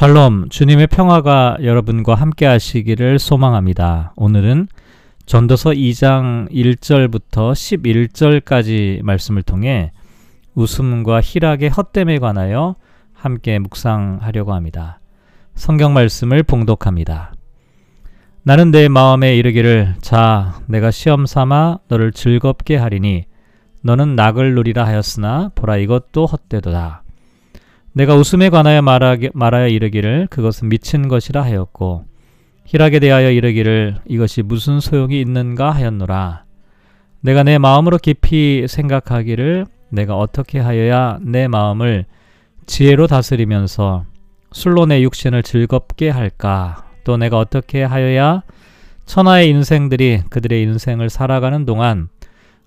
샬롬, 주님의 평화가 여러분과 함께 하시기를 소망합니다. 오늘은 전도서 2장 1절부터 11절까지 말씀을 통해 웃음과 희락의 헛됨에 관하여 함께 묵상하려고 합니다. 성경 말씀을 봉독합니다. 나는 내 마음에 이르기를 자 내가 시험 삼아 너를 즐겁게 하리니 너는 낙을 누리라 하였으나 보라 이것도 헛되도다. 내가 웃음에 관하여 말하게, 말하여 이르기를 그것은 미친 것이라 하였고 희락에 대하여 이르기를 이것이 무슨 소용이 있는가 하였노라. 내가 내 마음으로 깊이 생각하기를 내가 어떻게 하여야 내 마음을 지혜로 다스리면서 술로 내 육신을 즐겁게 할까? 또 내가 어떻게 하여야 천하의 인생들이 그들의 인생을 살아가는 동안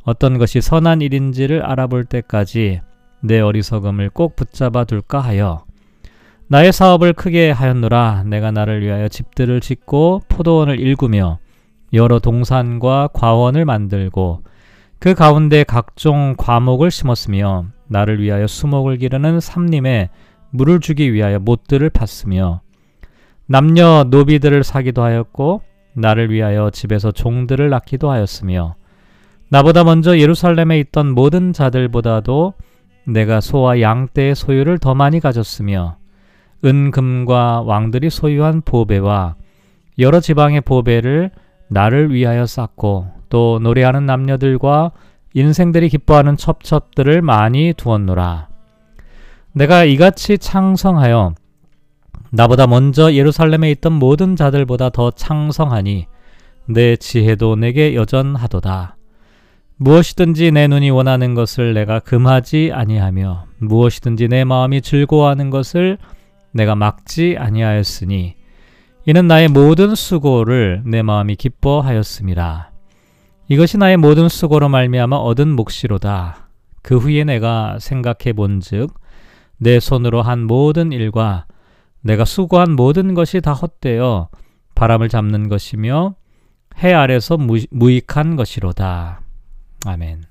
어떤 것이 선한 일인지를 알아볼 때까지 내 어리석음을 꼭 붙잡아 둘까 하여 나의 사업을 크게 하였노라. 내가 나를 위하여 집들을 짓고 포도원을 일구며 여러 동산과 과원을 만들고 그 가운데 각종 과목을 심었으며 나를 위하여 수목을 기르는 삼림에 물을 주기 위하여 못들을 팠으며 남녀 노비들을 사기도 하였고 나를 위하여 집에서 종들을 낳기도 하였으며 나보다 먼저 예루살렘에 있던 모든 자들보다도 내가 소와 양떼의 소유를 더 많이 가졌으며 은금과 왕들이 소유한 보배와 여러 지방의 보배를 나를 위하여 쌓고 또 노래하는 남녀들과 인생들이 기뻐하는 첩첩들을 많이 두었노라. 내가 이같이 창성하여 나보다 먼저 예루살렘에 있던 모든 자들보다 더 창성하니 내 지혜도 내게 여전하도다. 무엇이든지 내 눈이 원하는 것을 내가 금하지 아니하며 무엇이든지 내 마음이 즐거워하는 것을 내가 막지 아니하였으니 이는 나의 모든 수고를 내 마음이 기뻐하였음이라. 이것이 나의 모든 수고로 말미암아 얻은 몫이로다. 그 후에 내가 생각해 본즉 내 손으로 한 모든 일과 내가 수고한 모든 것이 다 헛되어 바람을 잡는 것이며 해 아래서 무익한 것이로다. 아멘.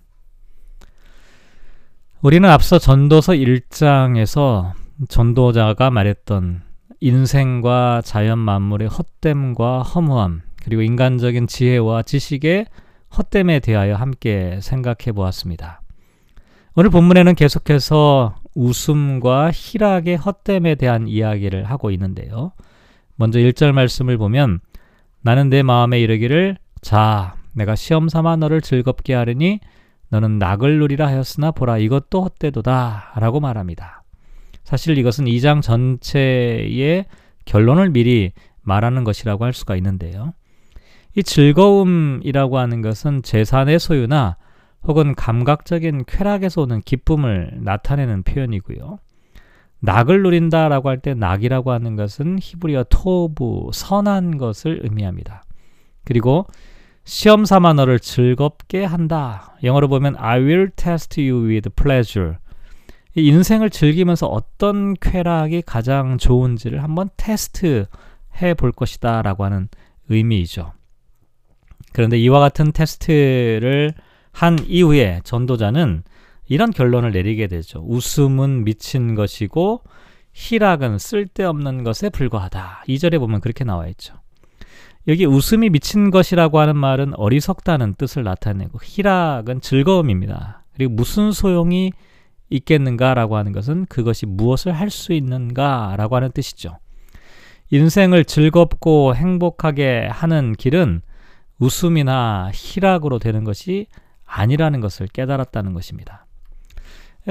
우리는 앞서 전도서 1장에서 전도자가 말했던 인생과 자연 만물의 헛됨과 허무함, 그리고 인간적인 지혜와 지식의 헛됨에 대하여 함께 생각해 보았습니다. 오늘 본문에는 계속해서 웃음과 희락의 헛됨에 대한 이야기를 하고 있는데요. 먼저 1절 말씀을 보면 나는 내 마음에 이르기를 자 내가 시험 삼아 너를 즐겁게 하리니 너는 낙을 누리라 하였으나 보라 이것도 헛되도다 라고 말합니다. 사실 이것은 2장 전체의 결론을 미리 말하는 것이라고 할 수가 있는데요. 이 즐거움이라고 하는 것은 재산의 소유나 혹은 감각적인 쾌락에서 오는 기쁨을 나타내는 표현이고요. 낙을 누린다라고 할 때 낙이라고 하는 것은 히브리어 토부 선한 것을 의미합니다. 그리고 시험 삼아 너를 즐겁게 한다. 영어로 보면 I will test you with pleasure. 인생을 즐기면서 어떤 쾌락이 가장 좋은지를 한번 테스트 해볼 것이다 라고 하는 의미이죠. 그런데 이와 같은 테스트를 한 이후에 전도자는 이런 결론을 내리게 되죠. 웃음은 미친 것이고 희락은 쓸데없는 것에 불과하다. 2절에 보면 그렇게 나와 있죠. 여기 웃음이 미친 것이라고 하는 말은 어리석다는 뜻을 나타내고 희락은 즐거움입니다. 그리고 무슨 소용이 있겠는가라고 하는 것은 그것이 무엇을 할 수 있는가라고 하는 뜻이죠. 인생을 즐겁고 행복하게 하는 길은 웃음이나 희락으로 되는 것이 아니라는 것을 깨달았다는 것입니다.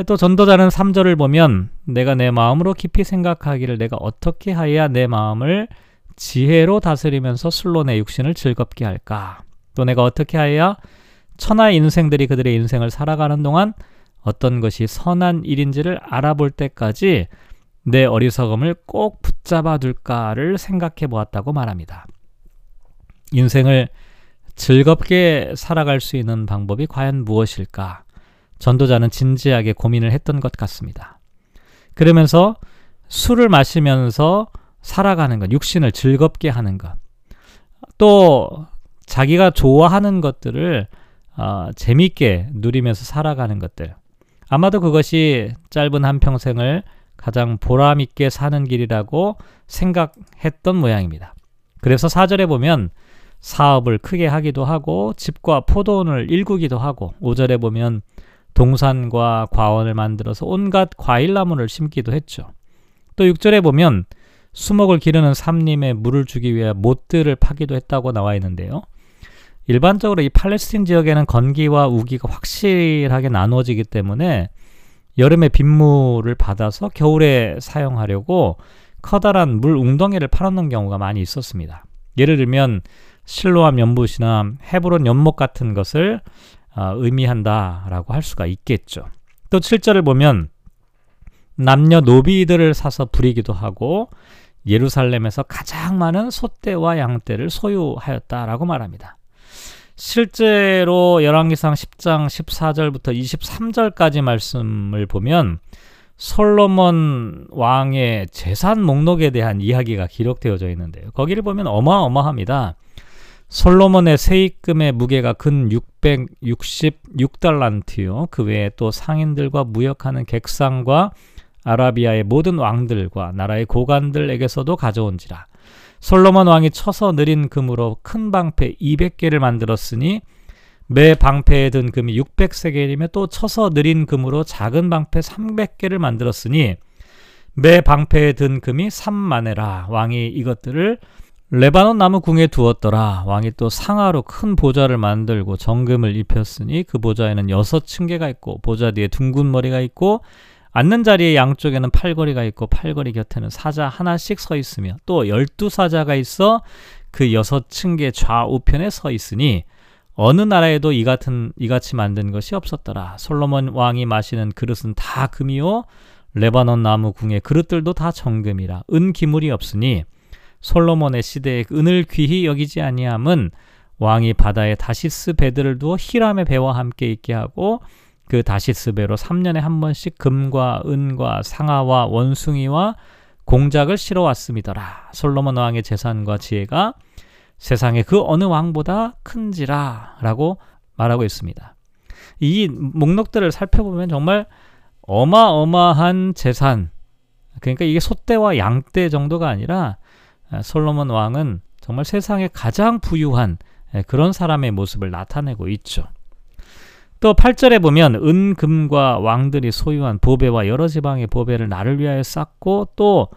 또 전도자는 3절을 보면 내가 내 마음으로 깊이 생각하기를 내가 어떻게 하여야 내 마음을 지혜로 다스리면서 술로 내 육신을 즐겁게 할까? 또 내가 어떻게 하여야 천하의 인생들이 그들의 인생을 살아가는 동안 어떤 것이 선한 일인지를 알아볼 때까지 내 어리석음을 꼭 붙잡아 둘까를 생각해 보았다고 말합니다. 인생을 즐겁게 살아갈 수 있는 방법이 과연 무엇일까? 전도자는 진지하게 고민을 했던 것 같습니다. 그러면서 술을 마시면서 살아가는 것, 육신을 즐겁게 하는 것, 또 자기가 좋아하는 것들을 어, 재미있게 누리면서 살아가는 것들. 아마도 그것이 짧은 한 평생을 가장 보람 있게 사는 길이라고 생각했던 모양입니다. 그래서 사절에 보면 사업을 크게 하기도 하고 집과 포도원을 일구기도 하고 5절에 보면 동산과 과원을 만들어서 온갖 과일나무를 심기도 했죠. 또 6절에 보면 수목을 기르는 삼림에 물을 주기 위해 못들을 파기도 했다고 나와 있는데요. 일반적으로 이 팔레스틴 지역에는 건기와 우기가 확실하게 나누어지기 때문에 여름에 빗물을 받아서 겨울에 사용하려고 커다란 물 웅덩이를 팔아놓는 경우가 많이 있었습니다. 예를 들면 실로암 연못이나 헤브론 연못 같은 것을 어, 의미한다라고 할 수가 있겠죠. 또 7절을 보면 남녀 노비들을 사서 부리기도 하고 예루살렘에서 가장 많은 소떼와 양떼를 소유하였다라고 말합니다. 실제로 열왕기상 10장 14절부터 23절까지 말씀을 보면 솔로몬 왕의 재산 목록에 대한 이야기가 기록되어져 있는데요. 거기를 보면 어마어마합니다. 솔로몬의 세입금의 무게가 근 666달란트요. 그 외에 또 상인들과 무역하는 객상과 아라비아의 모든 왕들과 나라의 고관들에게서도 가져온지라. 솔로몬 왕이 쳐서 느린 금으로 큰 방패 200개를 만들었으니 매 방패에 든 금이 600세겔이며 또 쳐서 느린 금으로 작은 방패 300개를 만들었으니 매 방패에 든 금이 3만에라 왕이 이것들을 레바논 나무 궁에 두었더라 왕이 또 상하로 큰 보좌를 만들고 정금을 입혔으니 그 보좌에는 여섯 층계가 있고 보좌 뒤에 둥근 머리가 있고 앉는 자리의 양쪽에는 팔걸이가 있고 팔걸이 곁에는 사자 하나씩 서 있으며 또 열두 사자가 있어 그 여섯 층계 좌우편에 서 있으니 어느 나라에도 이 같은 이같이 만든 것이 없었더라. 솔로몬 왕이 마시는 그릇은 다 금이요 레바논 나무 궁의 그릇들도 다 정금이라 은 기물이 없으니 솔로몬의 시대에 은을 귀히 여기지 아니함은 왕이 바다에 다시스 배들을 두어 히람의 배와 함께 있게 하고 그 다시스 배로 3년에 한 번씩 금과 은과 상아와 원숭이와 공작을 실어 왔음이더라. 솔로몬 왕의 재산과 지혜가 세상의 그 어느 왕보다 큰지라라고 말하고 있습니다. 이 목록들을 살펴보면 정말 어마어마한 재산 그러니까 이게 소떼와 양떼 정도가 아니라 솔로몬 왕은 정말 세상에 가장 부유한 그런 사람의 모습을 나타내고 있죠. 또 8절에 보면 은금과 왕들이 소유한 보배와 여러 지방의 보배를 나를 위하여 쌓고 또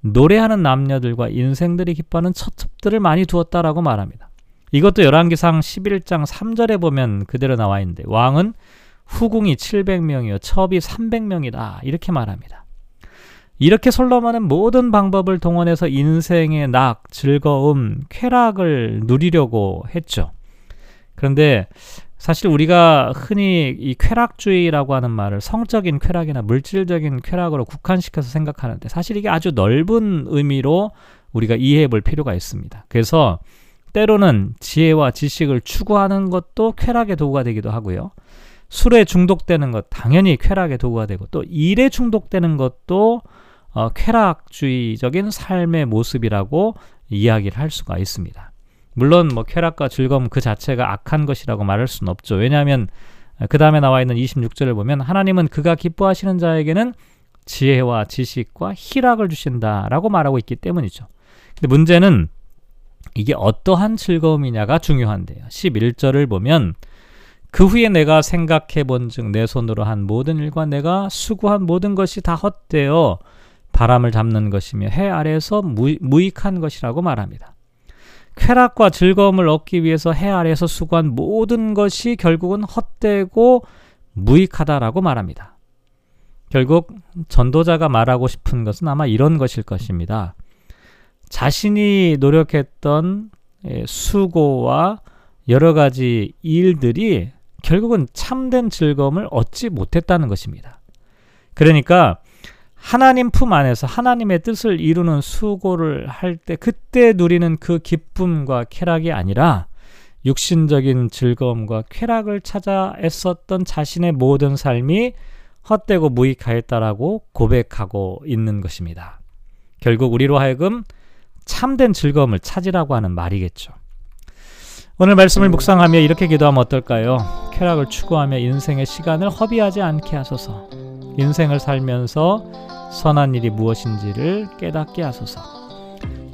노래하는 남녀들과 인생들이 기뻐하는 첩첩들을 많이 두었다라고 말합니다. 이것도 열왕기상 11장 3절에 보면 그대로 나와 있는데 왕은 후궁이 700명이요 첩이 300명이다 이렇게 말합니다. 이렇게 솔로몬은 모든 방법을 동원해서 인생의 낙, 즐거움, 쾌락을 누리려고 했죠. 그런데 사실 우리가 흔히 이 쾌락주의라고 하는 말을 성적인 쾌락이나 물질적인 쾌락으로 국한시켜서 생각하는데 사실 이게 아주 넓은 의미로 우리가 이해해 볼 필요가 있습니다. 그래서 때로는 지혜와 지식을 추구하는 것도 쾌락의 도구가 되기도 하고요. 술에 중독되는 것 당연히 쾌락의 도구가 되고 또 일에 중독되는 것도 어, 쾌락주의적인 삶의 모습이라고 이야기를 할 수가 있습니다. 물론 뭐 쾌락과 즐거움 그 자체가 악한 것이라고 말할 수는 없죠. 왜냐하면 그 다음에 나와 있는 26절을 보면 하나님은 그가 기뻐하시는 자에게는 지혜와 지식과 희락을 주신다라고 말하고 있기 때문이죠. 근데 문제는 이게 어떠한 즐거움이냐가 중요한데요. 11절을 보면 그 후에 내가 생각해 본즉 내 손으로 한 모든 일과 내가 수고한 모든 것이 다 헛되어 바람을 잡는 것이며 해 아래에서 무, 무익한 것이라고 말합니다. 쾌락과 즐거움을 얻기 위해서 해 아래에서 수고한 모든 것이 결국은 헛되고 무익하다라고 말합니다. 결국 전도자가 말하고 싶은 것은 아마 이런 것일 것입니다. 자신이 노력했던 예, 수고와 여러 가지 일들이 결국은 참된 즐거움을 얻지 못했다는 것입니다. 그러니까 하나님 품 안에서 하나님의 뜻을 이루는 수고를 할 때 그때 누리는 그 기쁨과 쾌락이 아니라 육신적인 즐거움과 쾌락을 찾아 애썼던 자신의 모든 삶이 헛되고 무익하였다라고 고백하고 있는 것입니다. 결국 우리로 하여금 참된 즐거움을 찾으라고 하는 말이겠죠. 오늘 말씀을 묵상하며 이렇게 기도하면 어떨까요? 쾌락을 추구하며 인생의 시간을 허비하지 않게 하소서. 인생을 살면서 선한 일이 무엇인지를 깨닫게 하소서.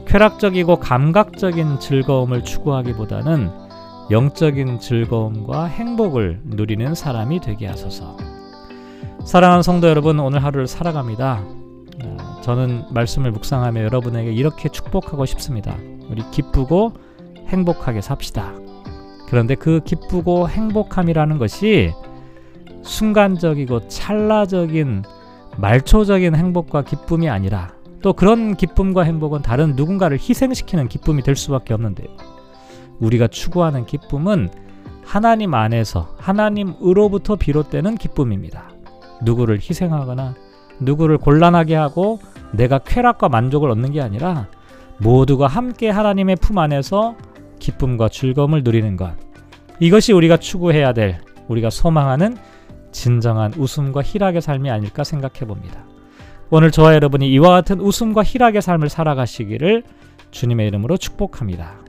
쾌락적이고 감각적인 즐거움을 추구하기보다는 영적인 즐거움과 행복을 누리는 사람이 되게 하소서. 사랑하는 성도 여러분, 오늘 하루를 살아갑니다. 어, 저는 말씀을 묵상하며 여러분에게 이렇게 축복하고 싶습니다. 우리 기쁘고 행복하게 삽시다. 그런데 그 기쁘고 행복함이라는 것이 순간적이고 찰나적인 말초적인 행복과 기쁨이 아니라 또 그런 기쁨과 행복은 다른 누군가를 희생시키는 기쁨이 될 수밖에 없는데요. 우리가 추구하는 기쁨은 하나님 안에서 하나님으로부터 비롯되는 기쁨입니다. 누구를 희생하거나 누구를 곤란하게 하고 내가 쾌락과 만족을 얻는 게 아니라 모두가 함께 하나님의 품 안에서 기쁨과 즐거움을 누리는 것. 이것이 우리가 추구해야 될 우리가 소망하는 진정한 웃음과 희락의 삶이 아닐까 생각해 봅니다. 오늘 저와 여러분이 이와 같은 웃음과 희락의 삶을 살아가시기를 주님의 이름으로 축복합니다.